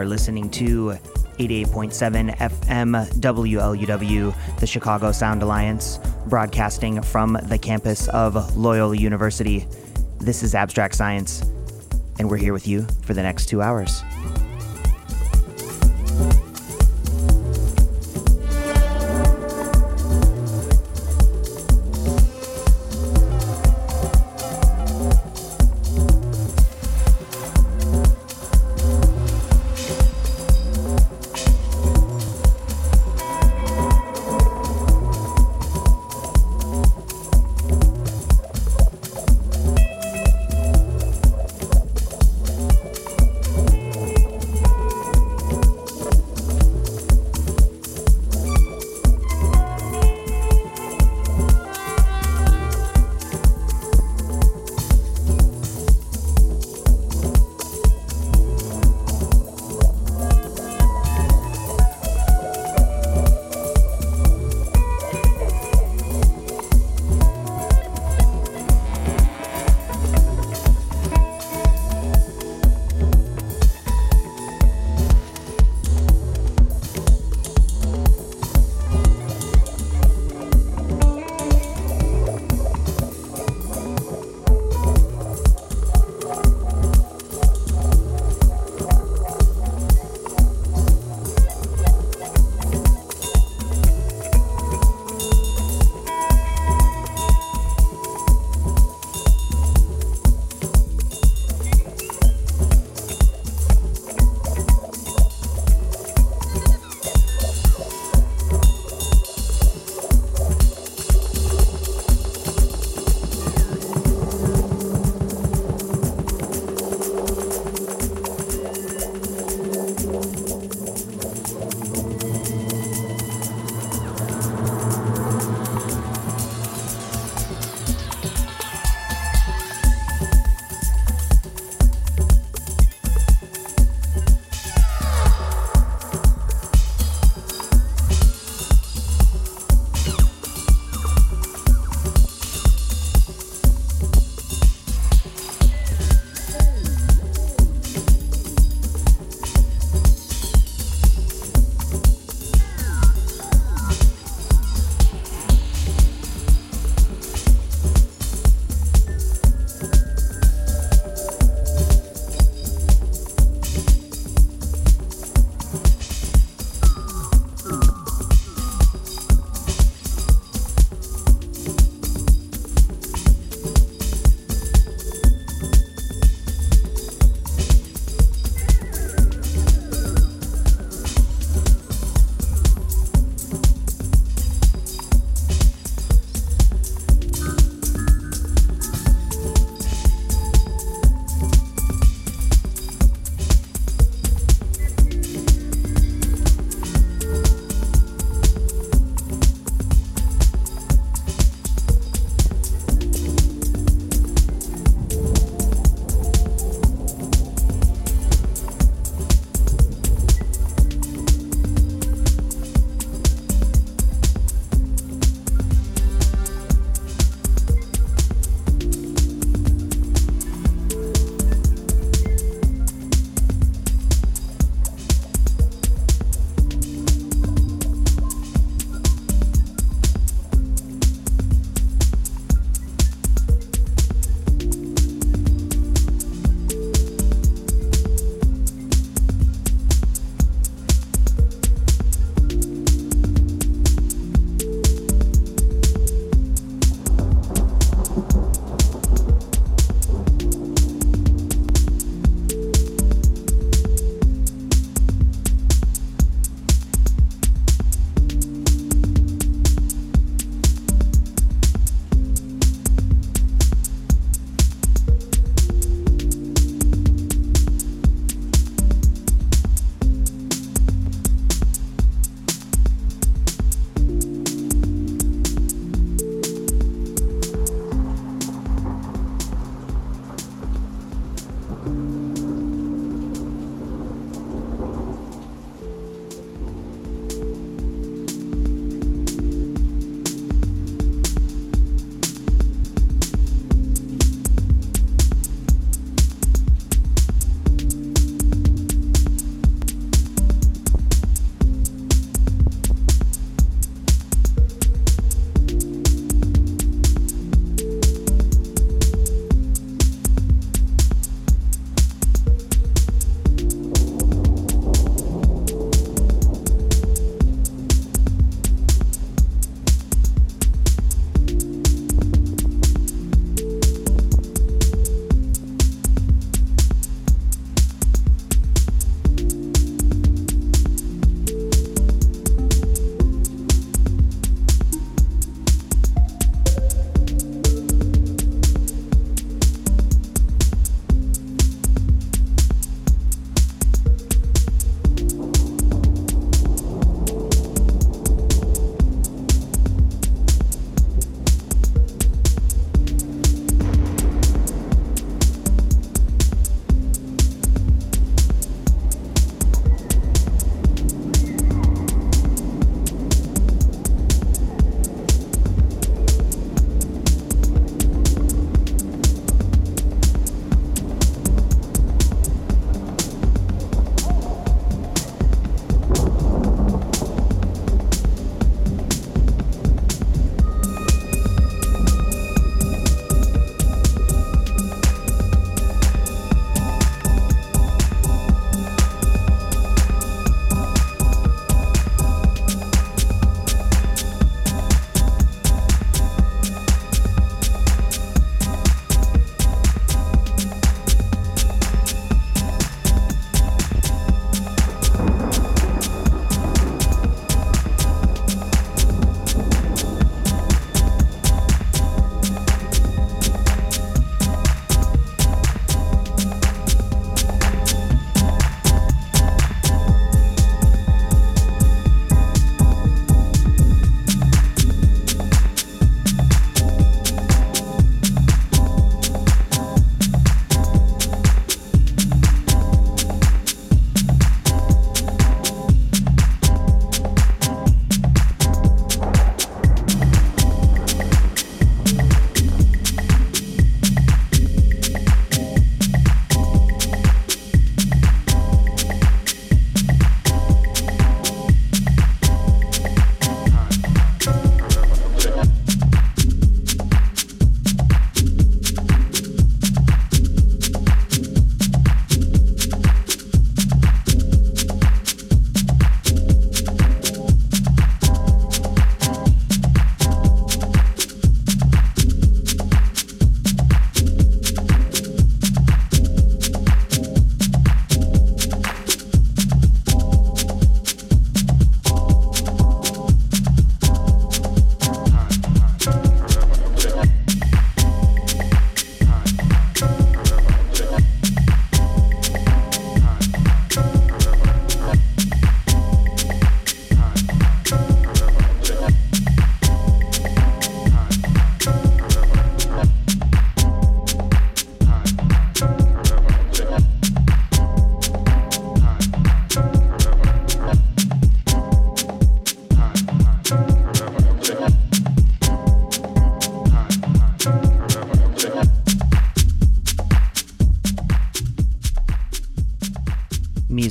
Are listening to 88.7 FM WLUW, the Chicago Sound Alliance, broadcasting from the campus of Loyola University. This is Abstract Science, and we're here with you for the next two hours.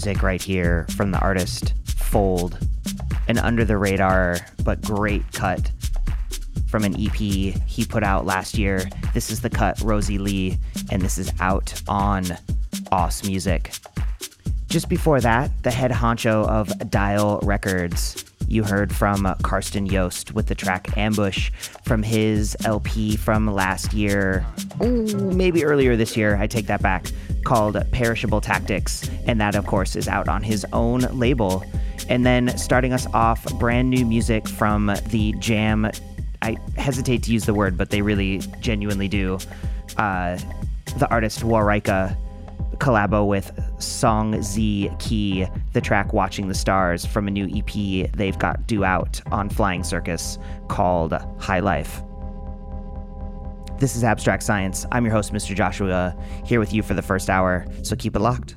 Music right here from the artist Fold. An under the radar but great cut from an EP he put out last year. This is the cut Rosie Lee, and this is out on Os Music. Just before that, the head honcho of Dial Records. You heard from Carsten Jost with the track Ambush from his LP from last year, ooh, maybe earlier this year. I take that back, called Perishable Tactics. And that, of course, is out on his own label. And then starting us off, brand new music from the Jam. I hesitate to use the word, but they really genuinely do. Uh, the artist Wareika collabo with Song Z Key, the track Watching the Stars from a new EP they've got due out on Flying Circus called High Life. This is Abstract Science. I'm your host, Mr. Joshua, here with you for the first hour, so keep it locked.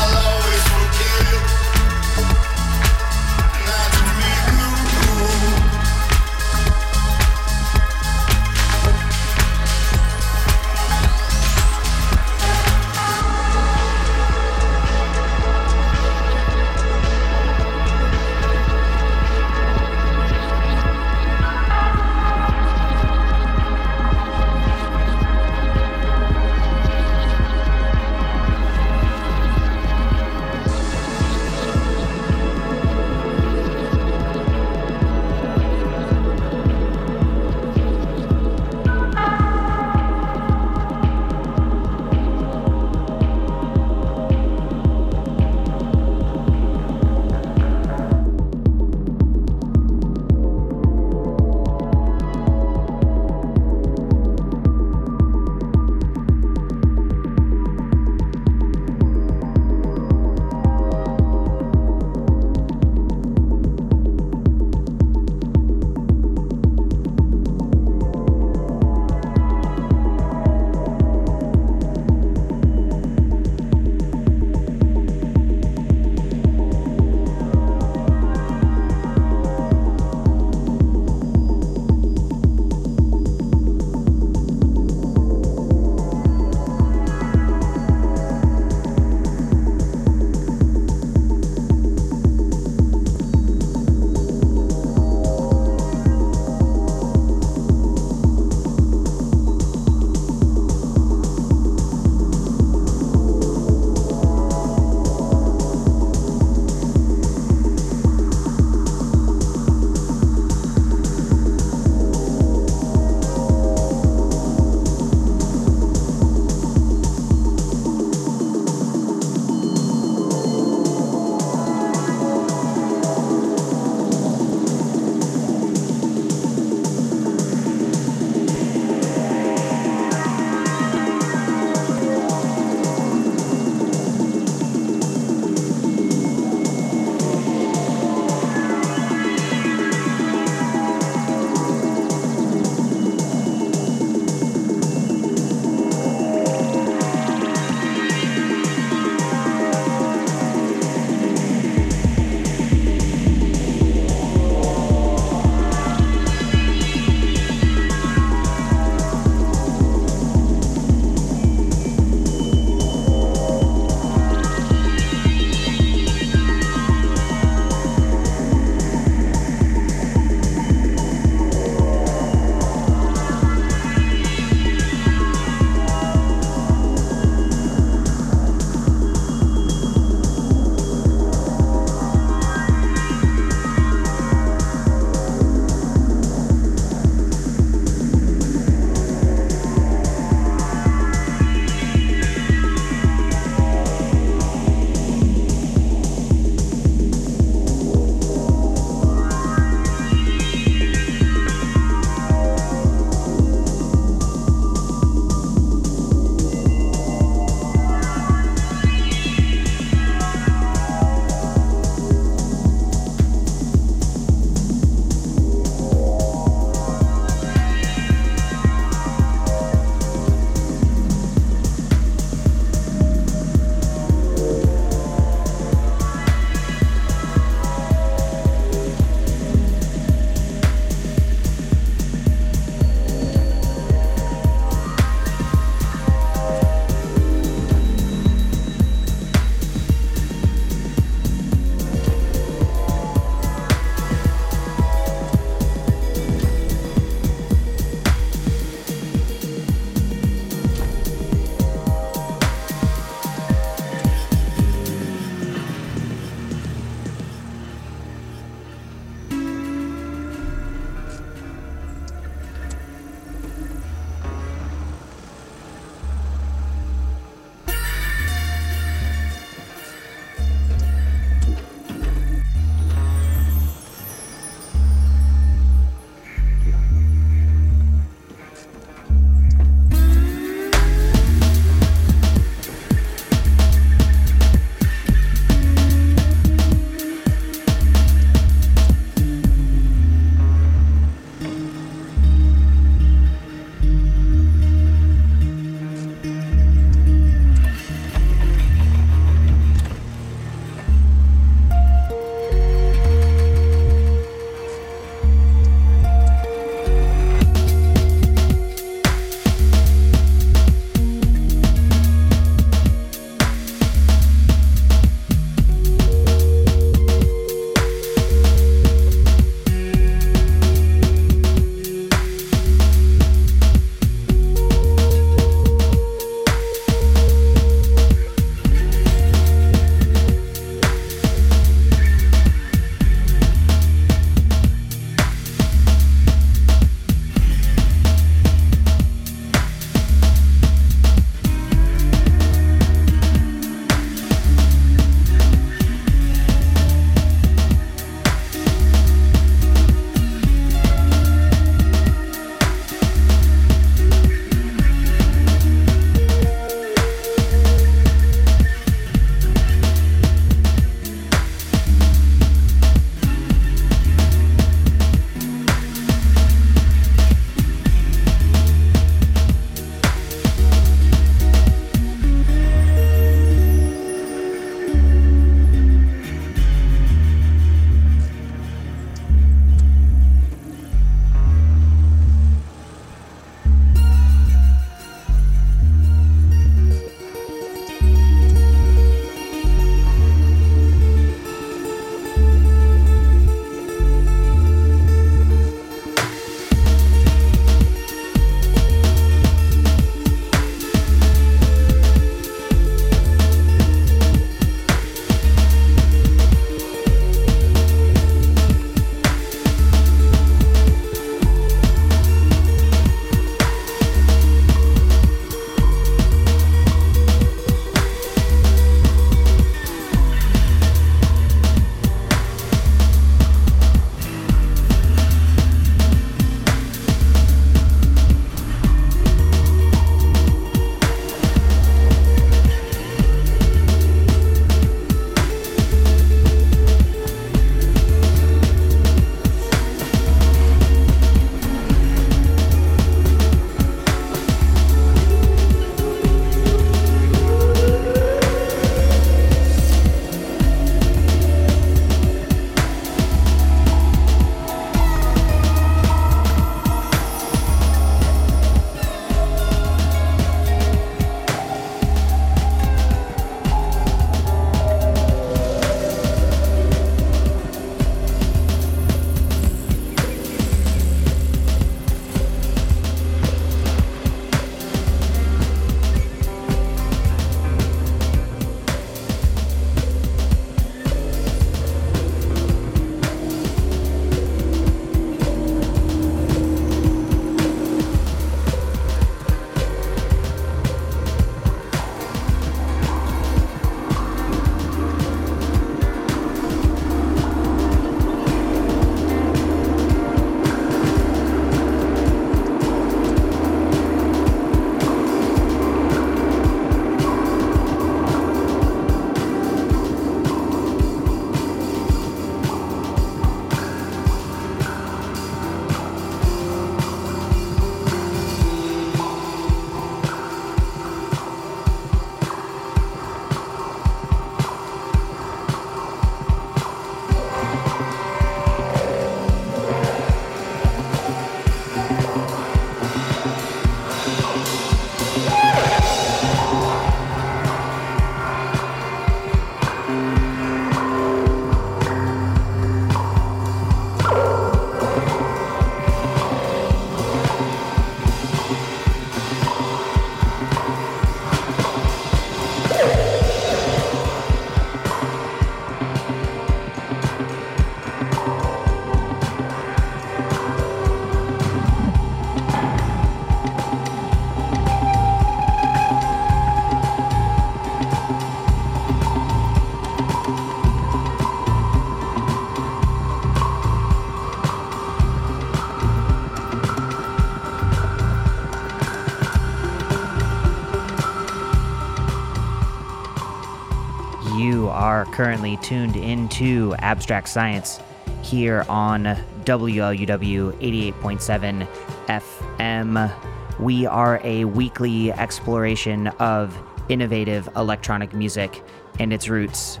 Currently tuned into Abstract Science here on WLUW 88.7 FM. We are a weekly exploration of innovative electronic music and its roots,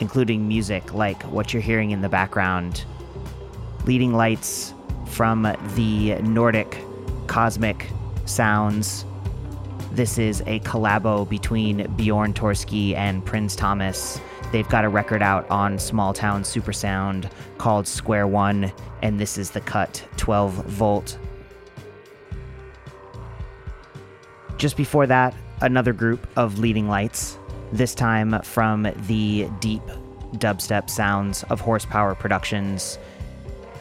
including music like what you're hearing in the background. Leading lights from the Nordic cosmic sounds this is a collabo between Bjorn Torske and Prins Thomas. They've got a record out on Smalltown Supersound called Square One, and this is the cut 12 volt. Just before that, another group of leading lights, this time from the deep dubstep sounds of Horsepower Productions.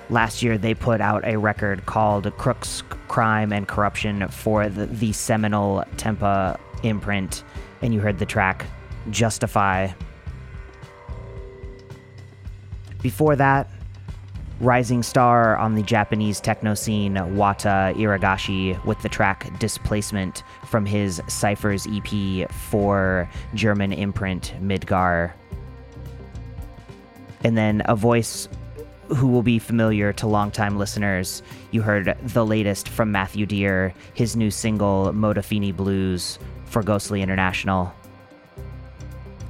Last year, they put out a record called Crooks, Crime, and Corruption for the, the seminal Tempa imprint, and you heard the track Justify. Before that, rising star on the Japanese techno scene, Wata Igarashi, with the track Displacement from his Cyphers EP for German imprint Midgar. And then a voice who will be familiar to longtime listeners. You heard the latest from Matthew Dear, his new single, Modafinil Blues, for Ghostly International.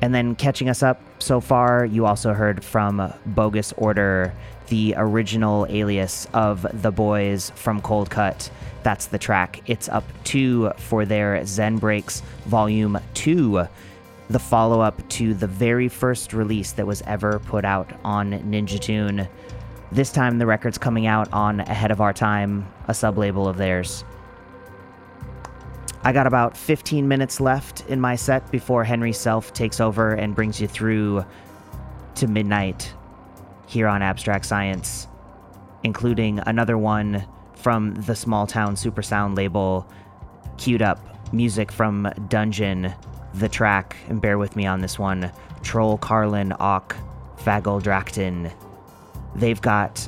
And then catching us up so far, you also heard from Bogus Order, the original alias of the boys from Coldcut. That's the track. It's up two for their Zen Brakes Volume 2, the follow up to the very first release that was ever put out on Ninja Tune. This time, the record's coming out on Ahead of Our Time, a sub label of theirs. I got about 15 minutes left in my set before Henry Self takes over and brings you through to midnight here on Abstract Science, including another one from the Smalltown Supersound label, queued up music from Dungen, the track, and bear with me on this one Troll Carlin Fagel Drakten. They've got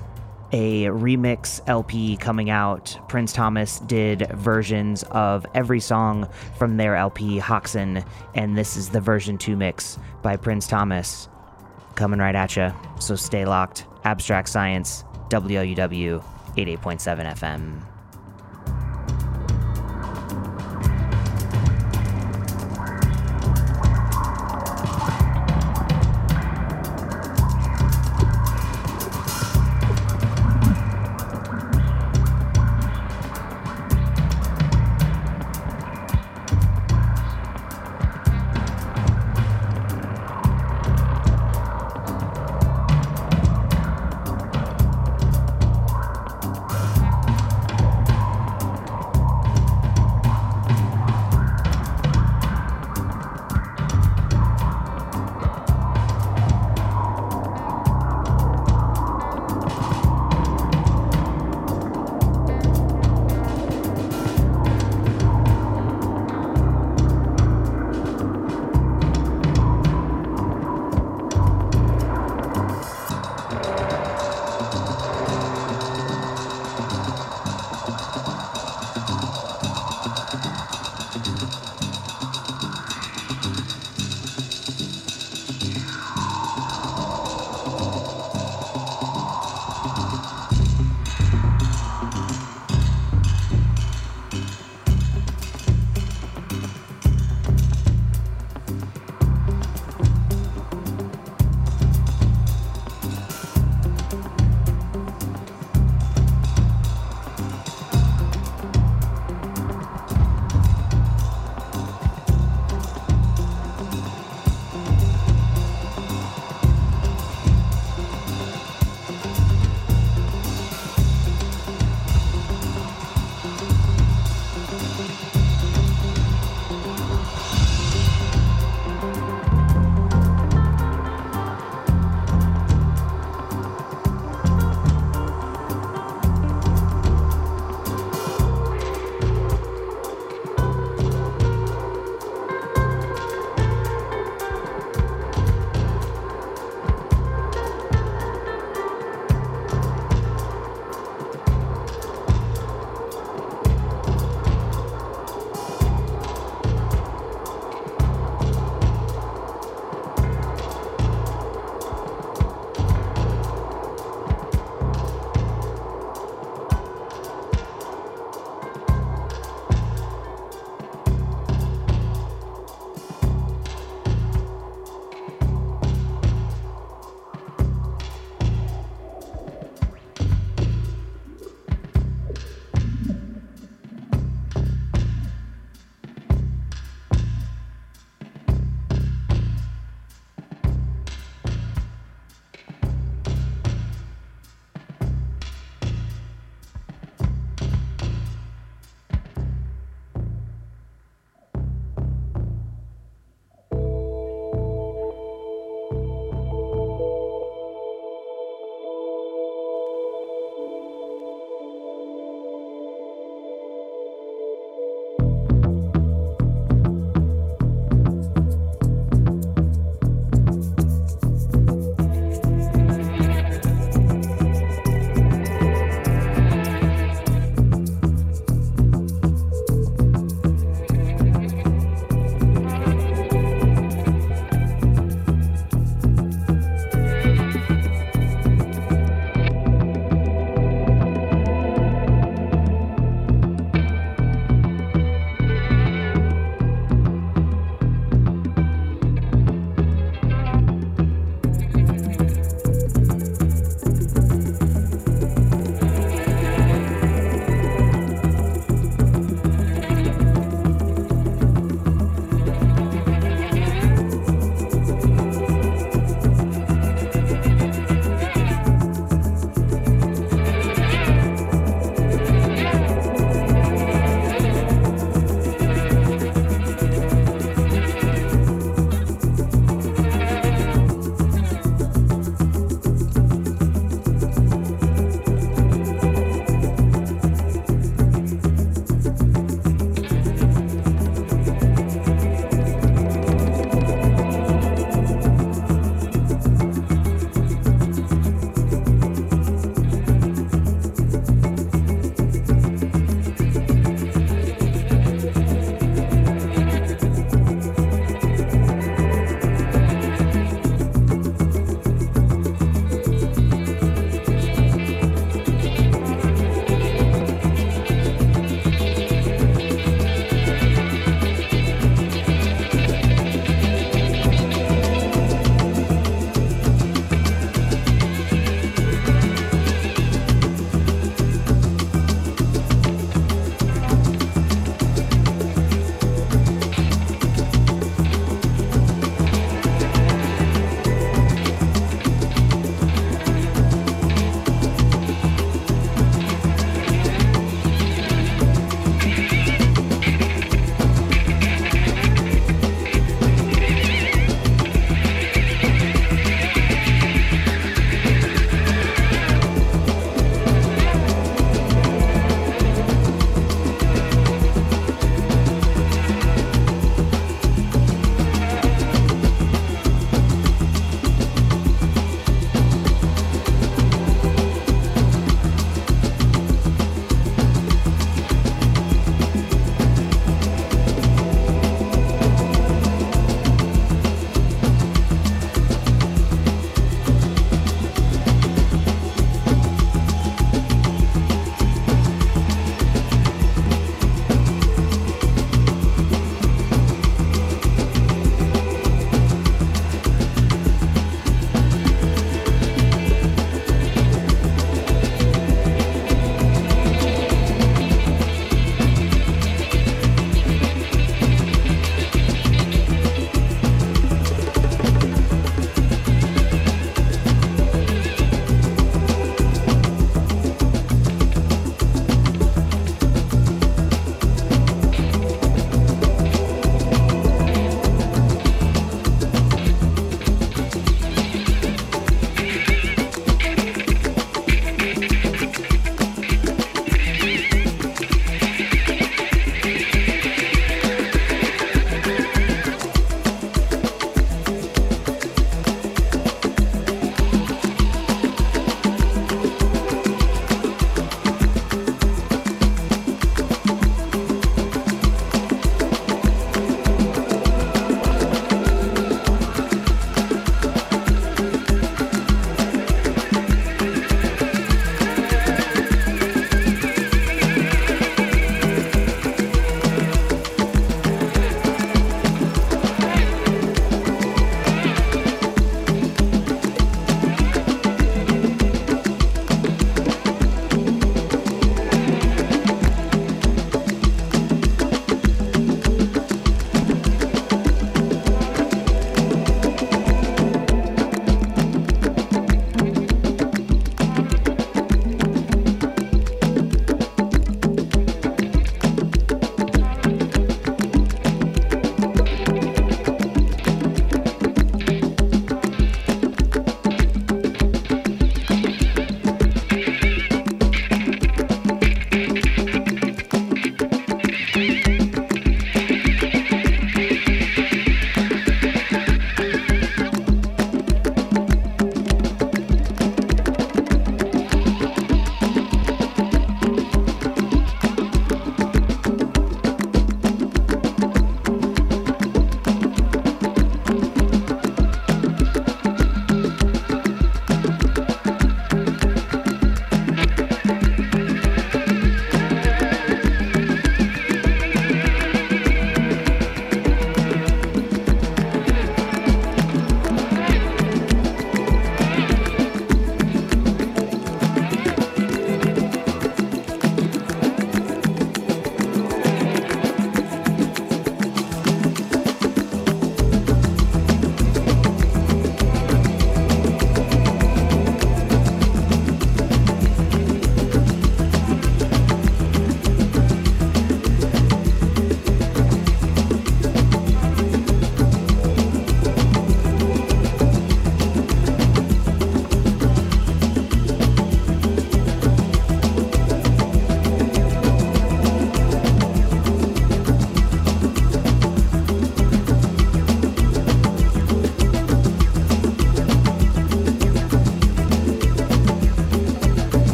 a remix LP coming out. Prins Thomas did versions of every song from their LP, Häxan, and this is the version 2 mix by Prins Thomas. Coming right at you, so stay locked. Abstract Science, WLUW 88.7 FM.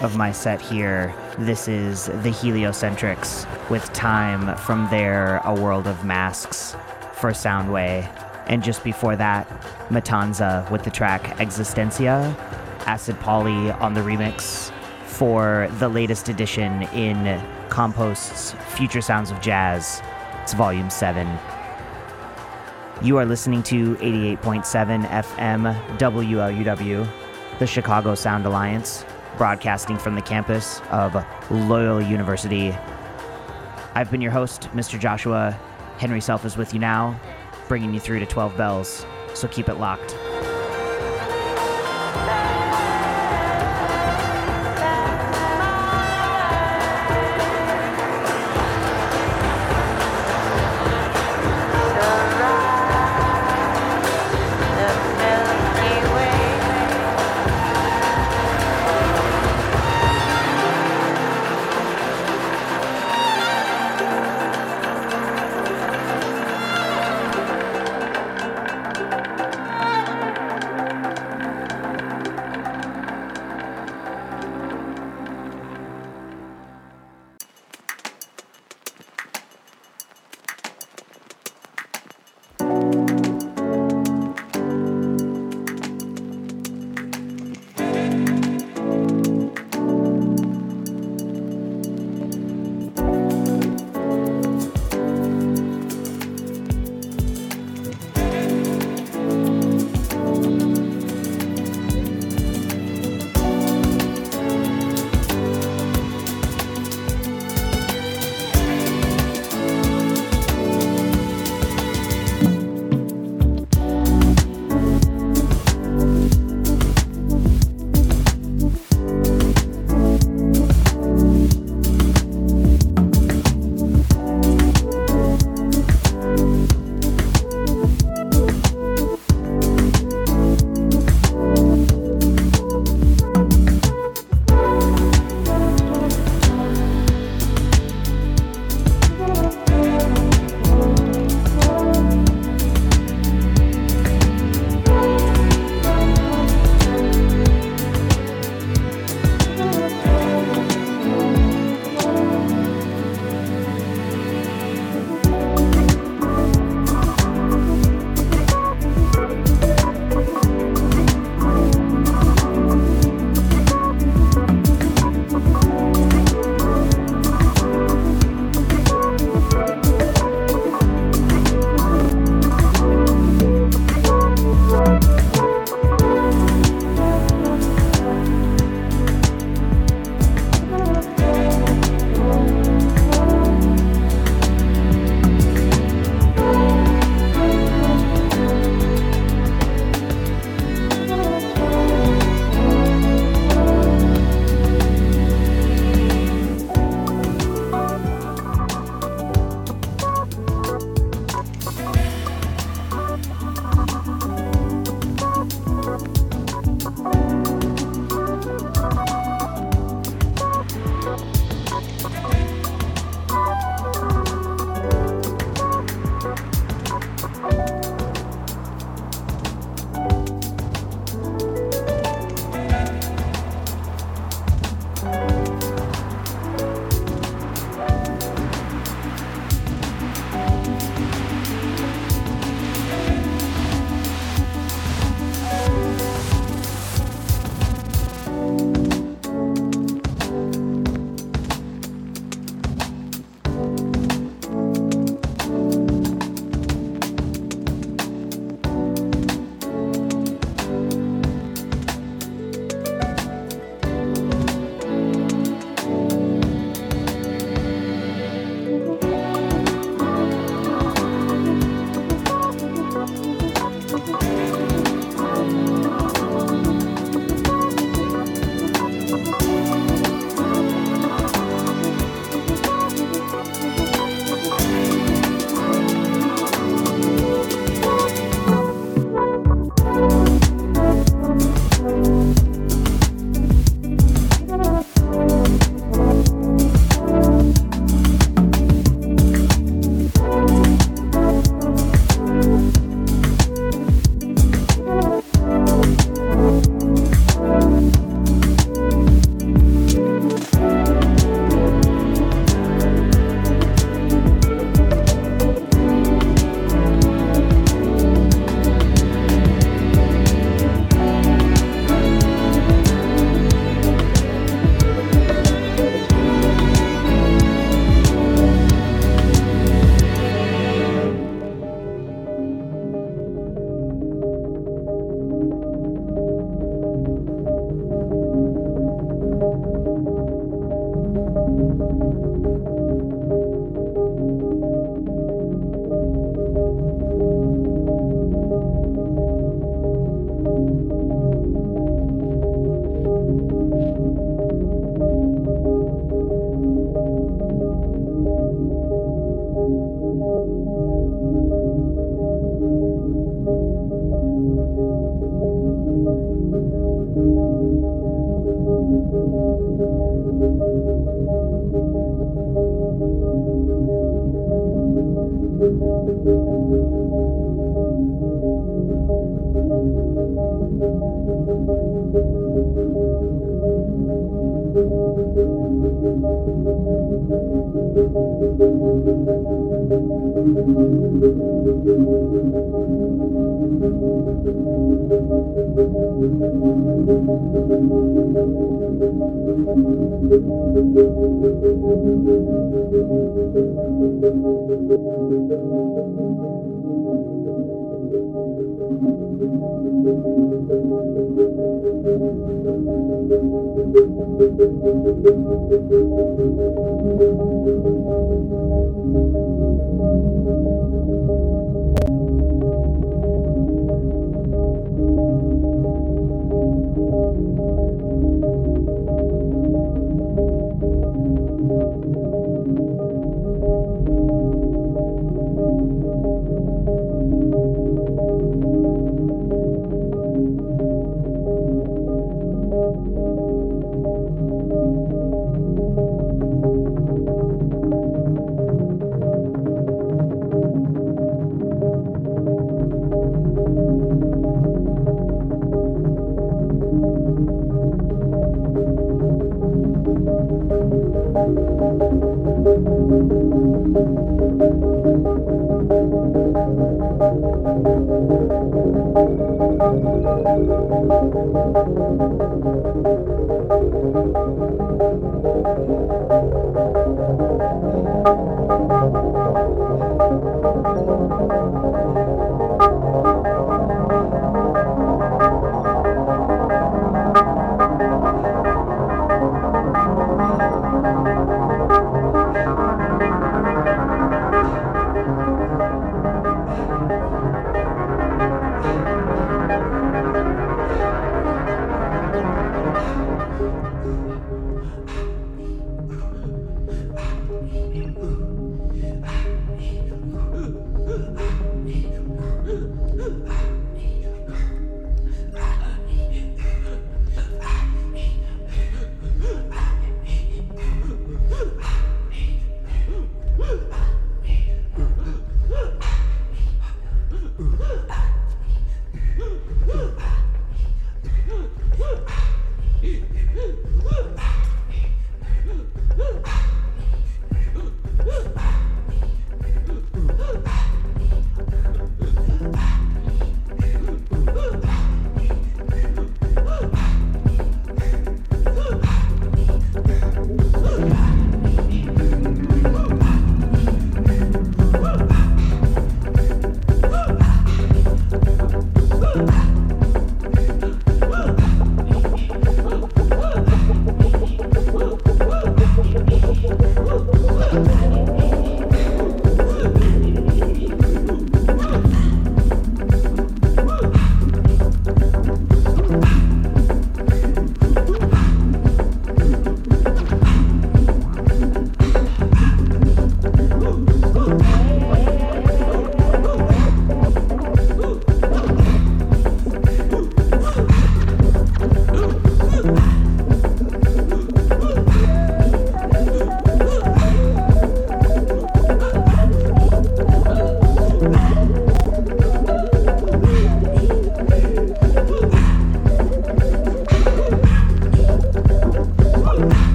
Of my set here. This is the Heliocentrics with Time from their A World of Masks for Soundway. And just before that, Matanza with the track Existencia, Acid Pauli on the remix for the latest edition in Compost's Future Sounds of Jazz. It's Volume 7. You are listening to 88.7 FM WLUW, the Chicago Sound Alliance, broadcasting from the campus of Loyola University. I've been your host, Mr. Joshua. Henry Self is with you now, bringing you through to 12 bells, so keep it locked.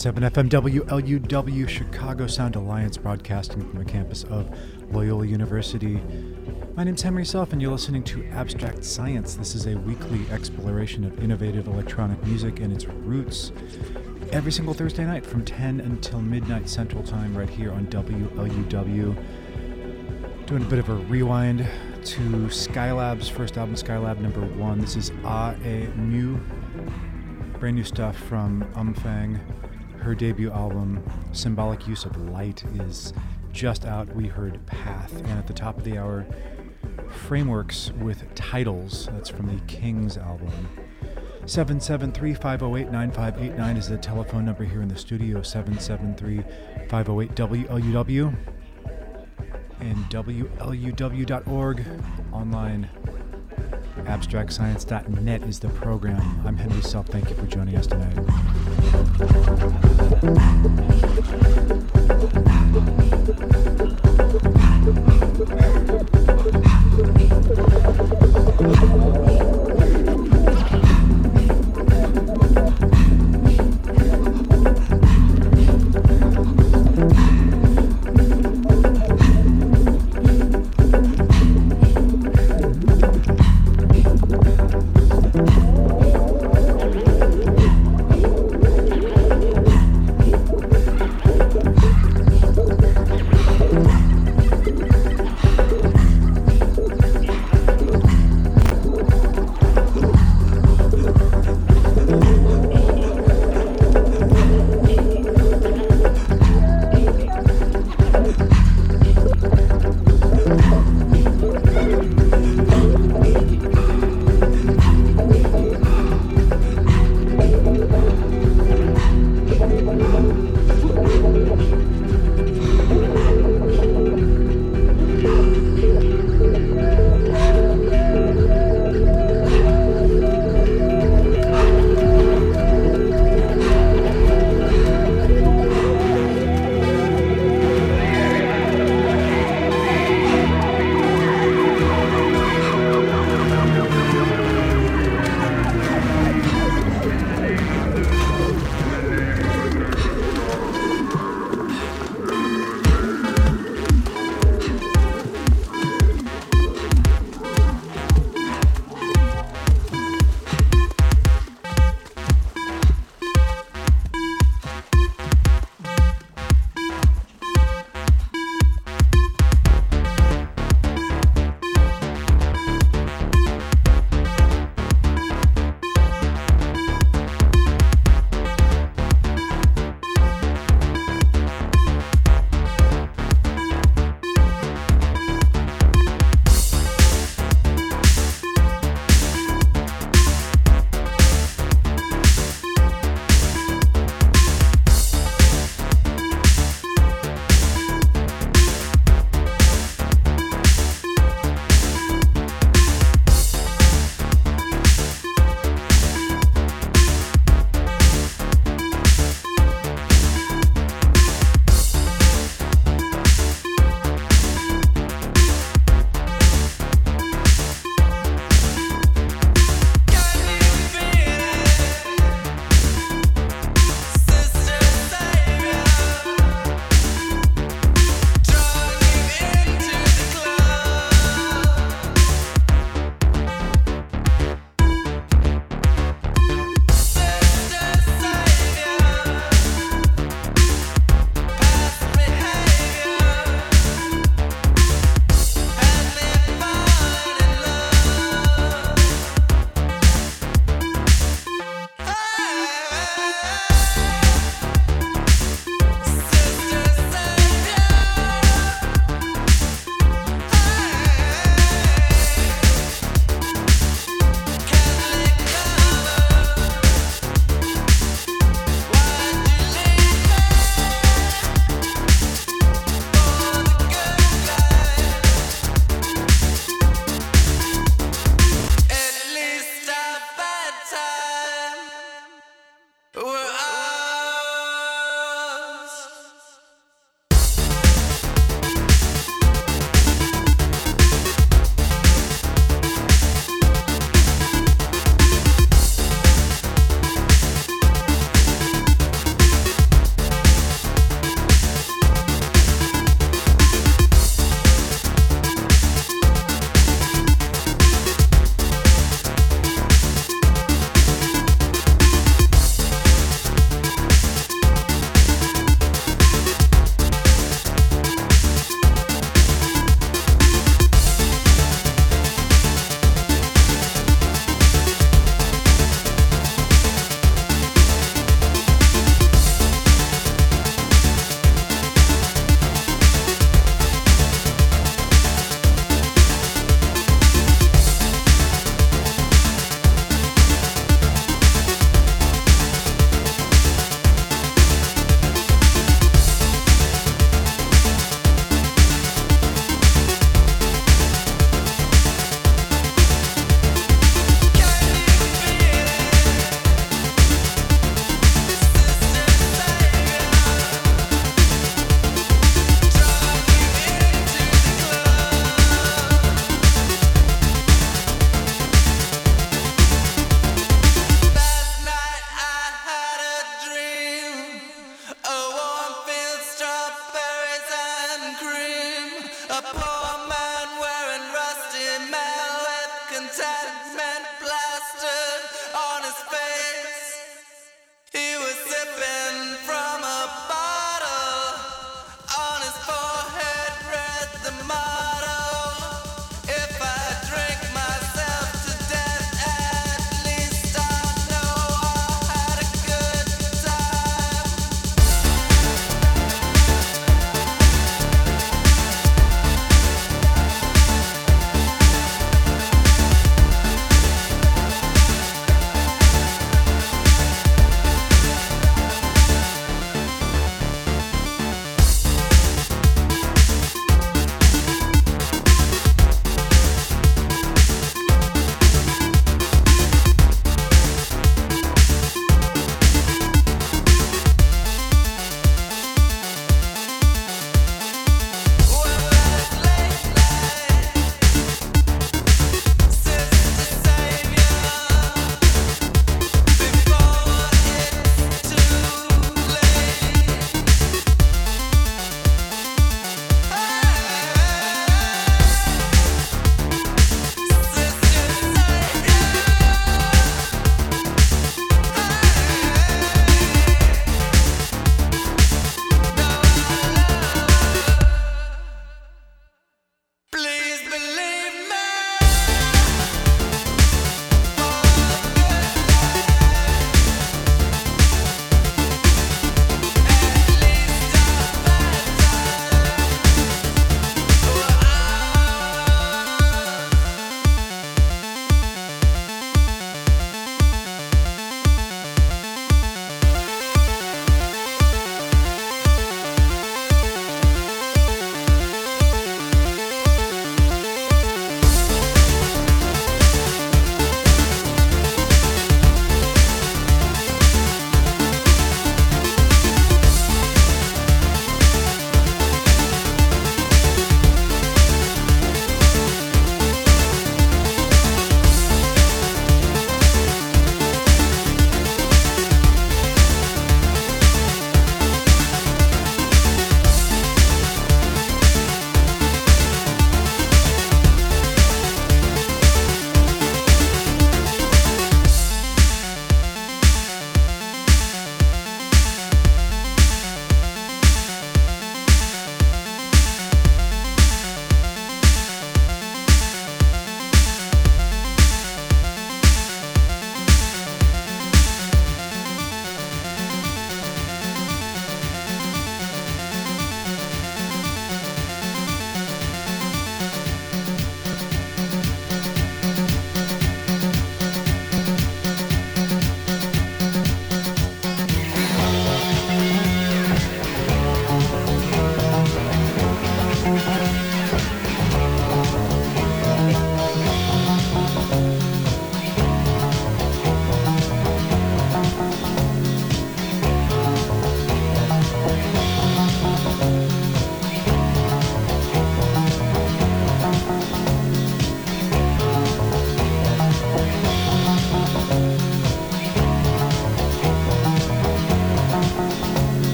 88.7 FM WLUW Chicago Sound Alliance broadcasting from the campus of Loyola University. My name's Henry Self, and you're listening to Abstract Science. This is a weekly exploration of innovative electronic music and its roots. Every single Thursday night from 10 until midnight Central Time, right here on WLUW. Doing a bit of a rewind to Skylab's first album, Skylab number one. This is A Mu brand new stuff from Umfang. Her debut album, Symbolic Use of Light, is just out. We heard Path. And at the top of the hour, Frameworks with Titles. That's from the Kings album. 773 508 9589 is the telephone number here in the studio. 773 508 WLUW. And WLUW.org online abstractscience.net is the program. I'm Henry Self. Thank you for joining us tonight. Thank you.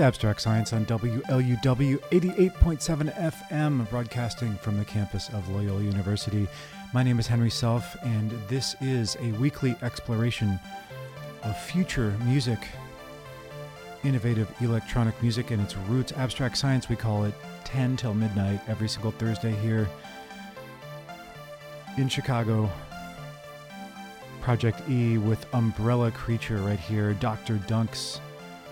It's Abstract Science on WLUW 88.7 FM, broadcasting from the campus of Loyola University. My name is Henry Self, and this is a weekly exploration of future music, innovative electronic music and its roots. Abstract Science, we call it 10 till midnight every single Thursday here in Chicago. Project E with Umbrella Creature right here, Dr. Dunks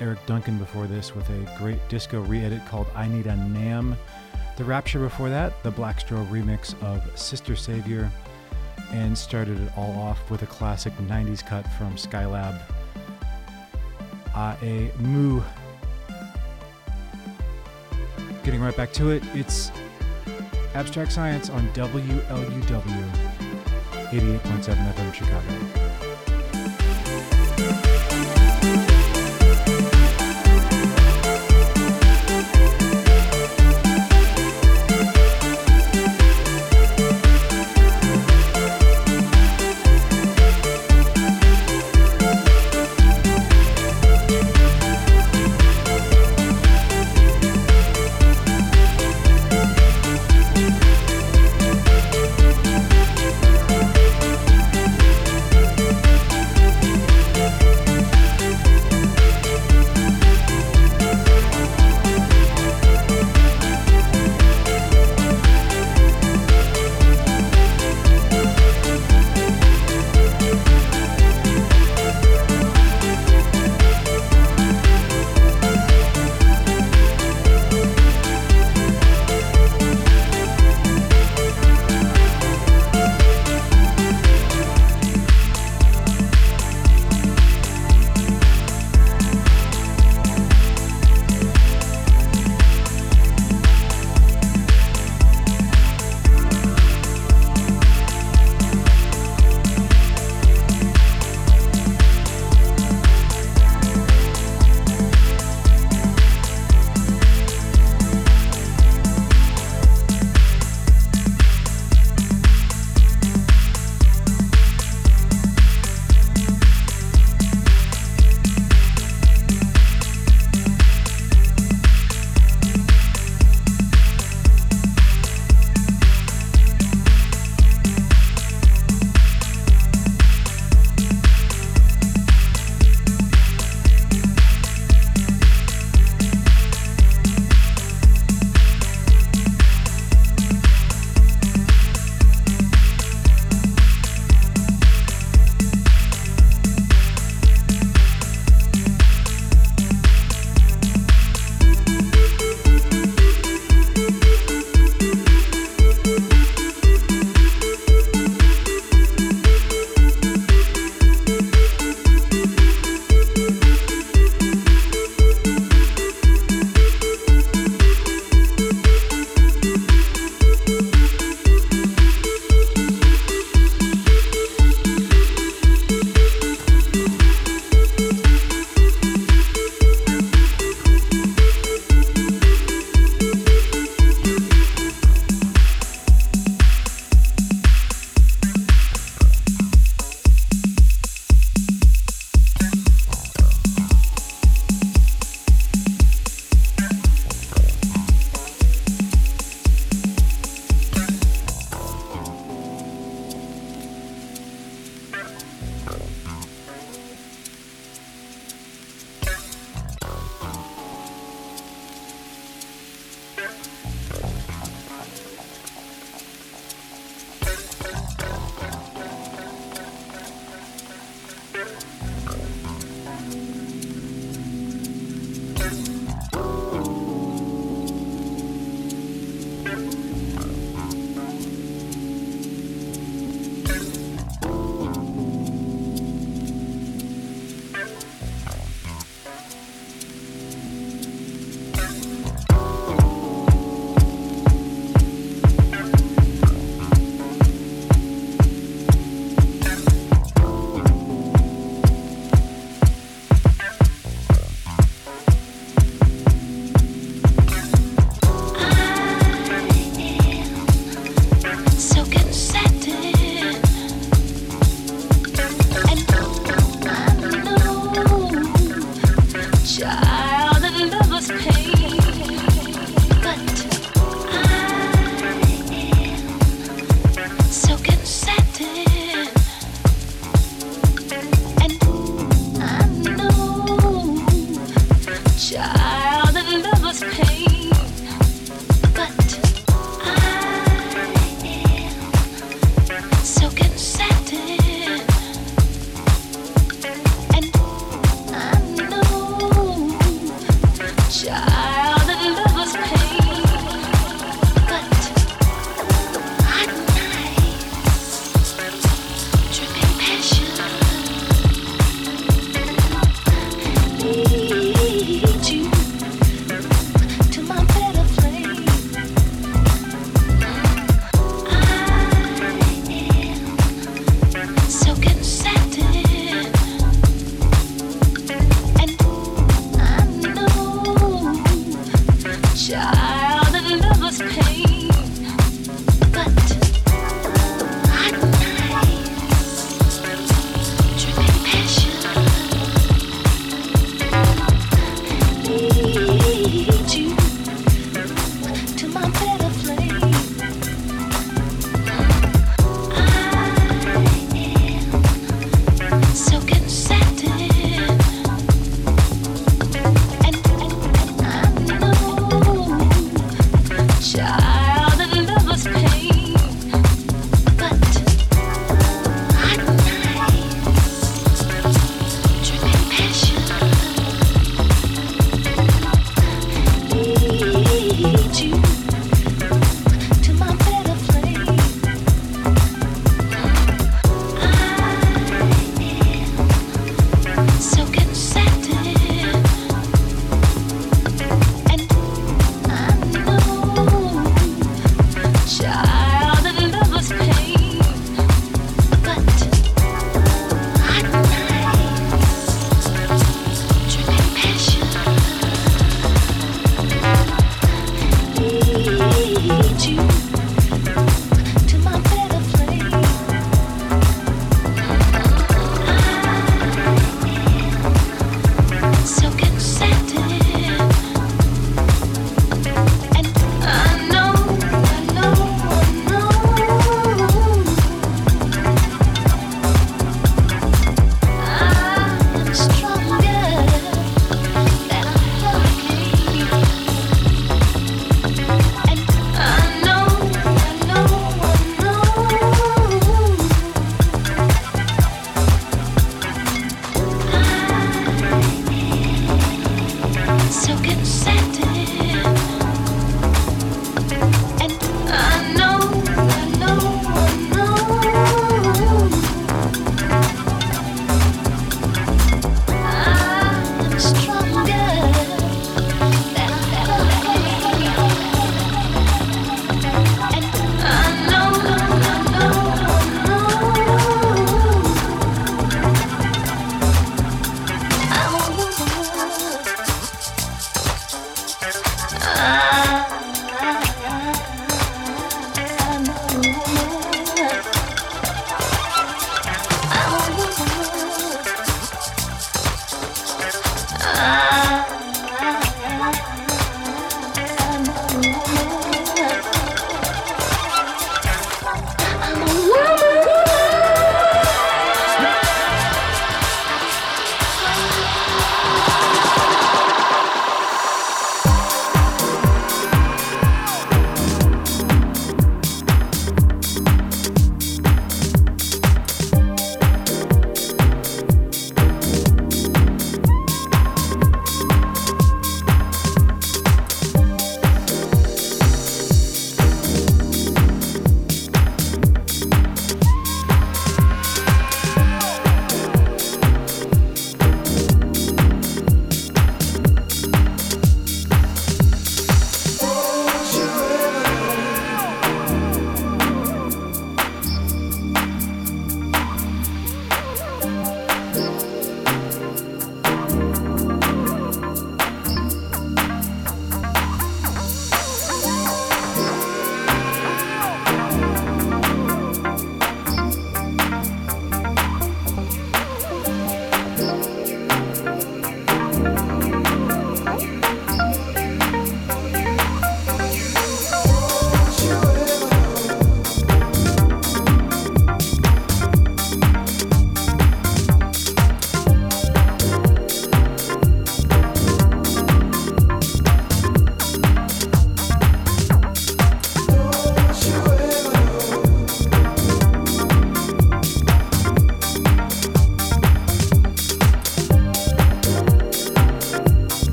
Eric Duncan before this with a great disco re edit called I Need a Nam. The Rapture before that, the Blackstrobe remix of Sister Savior, and started it all off with a classic 90s cut from Skylab. Ah, a Moo. Getting right back to it, it's Abstract Science on WLUW 88.7 FM Chicago.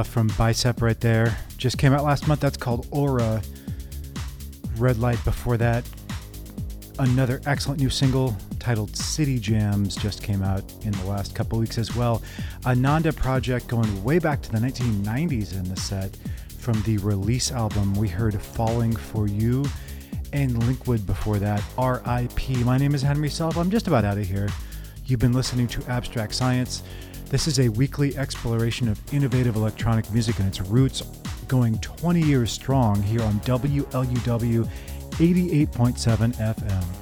Stuff from Bicep right there. Just came out last month. That's called Aura. Red Light before that. Another excellent new single titled City Jams just came out in the last couple weeks as well. Ananda project going way back to the 1990s in the set. From the release album, we heard Falling for You and Linkwood before that. RIP. My name is Henry Self. I'm just about out of here. You've been listening to Abstract Science. This is a weekly exploration of innovative electronic music and its roots, going 20 years strong here on WLUW 88.7 FM.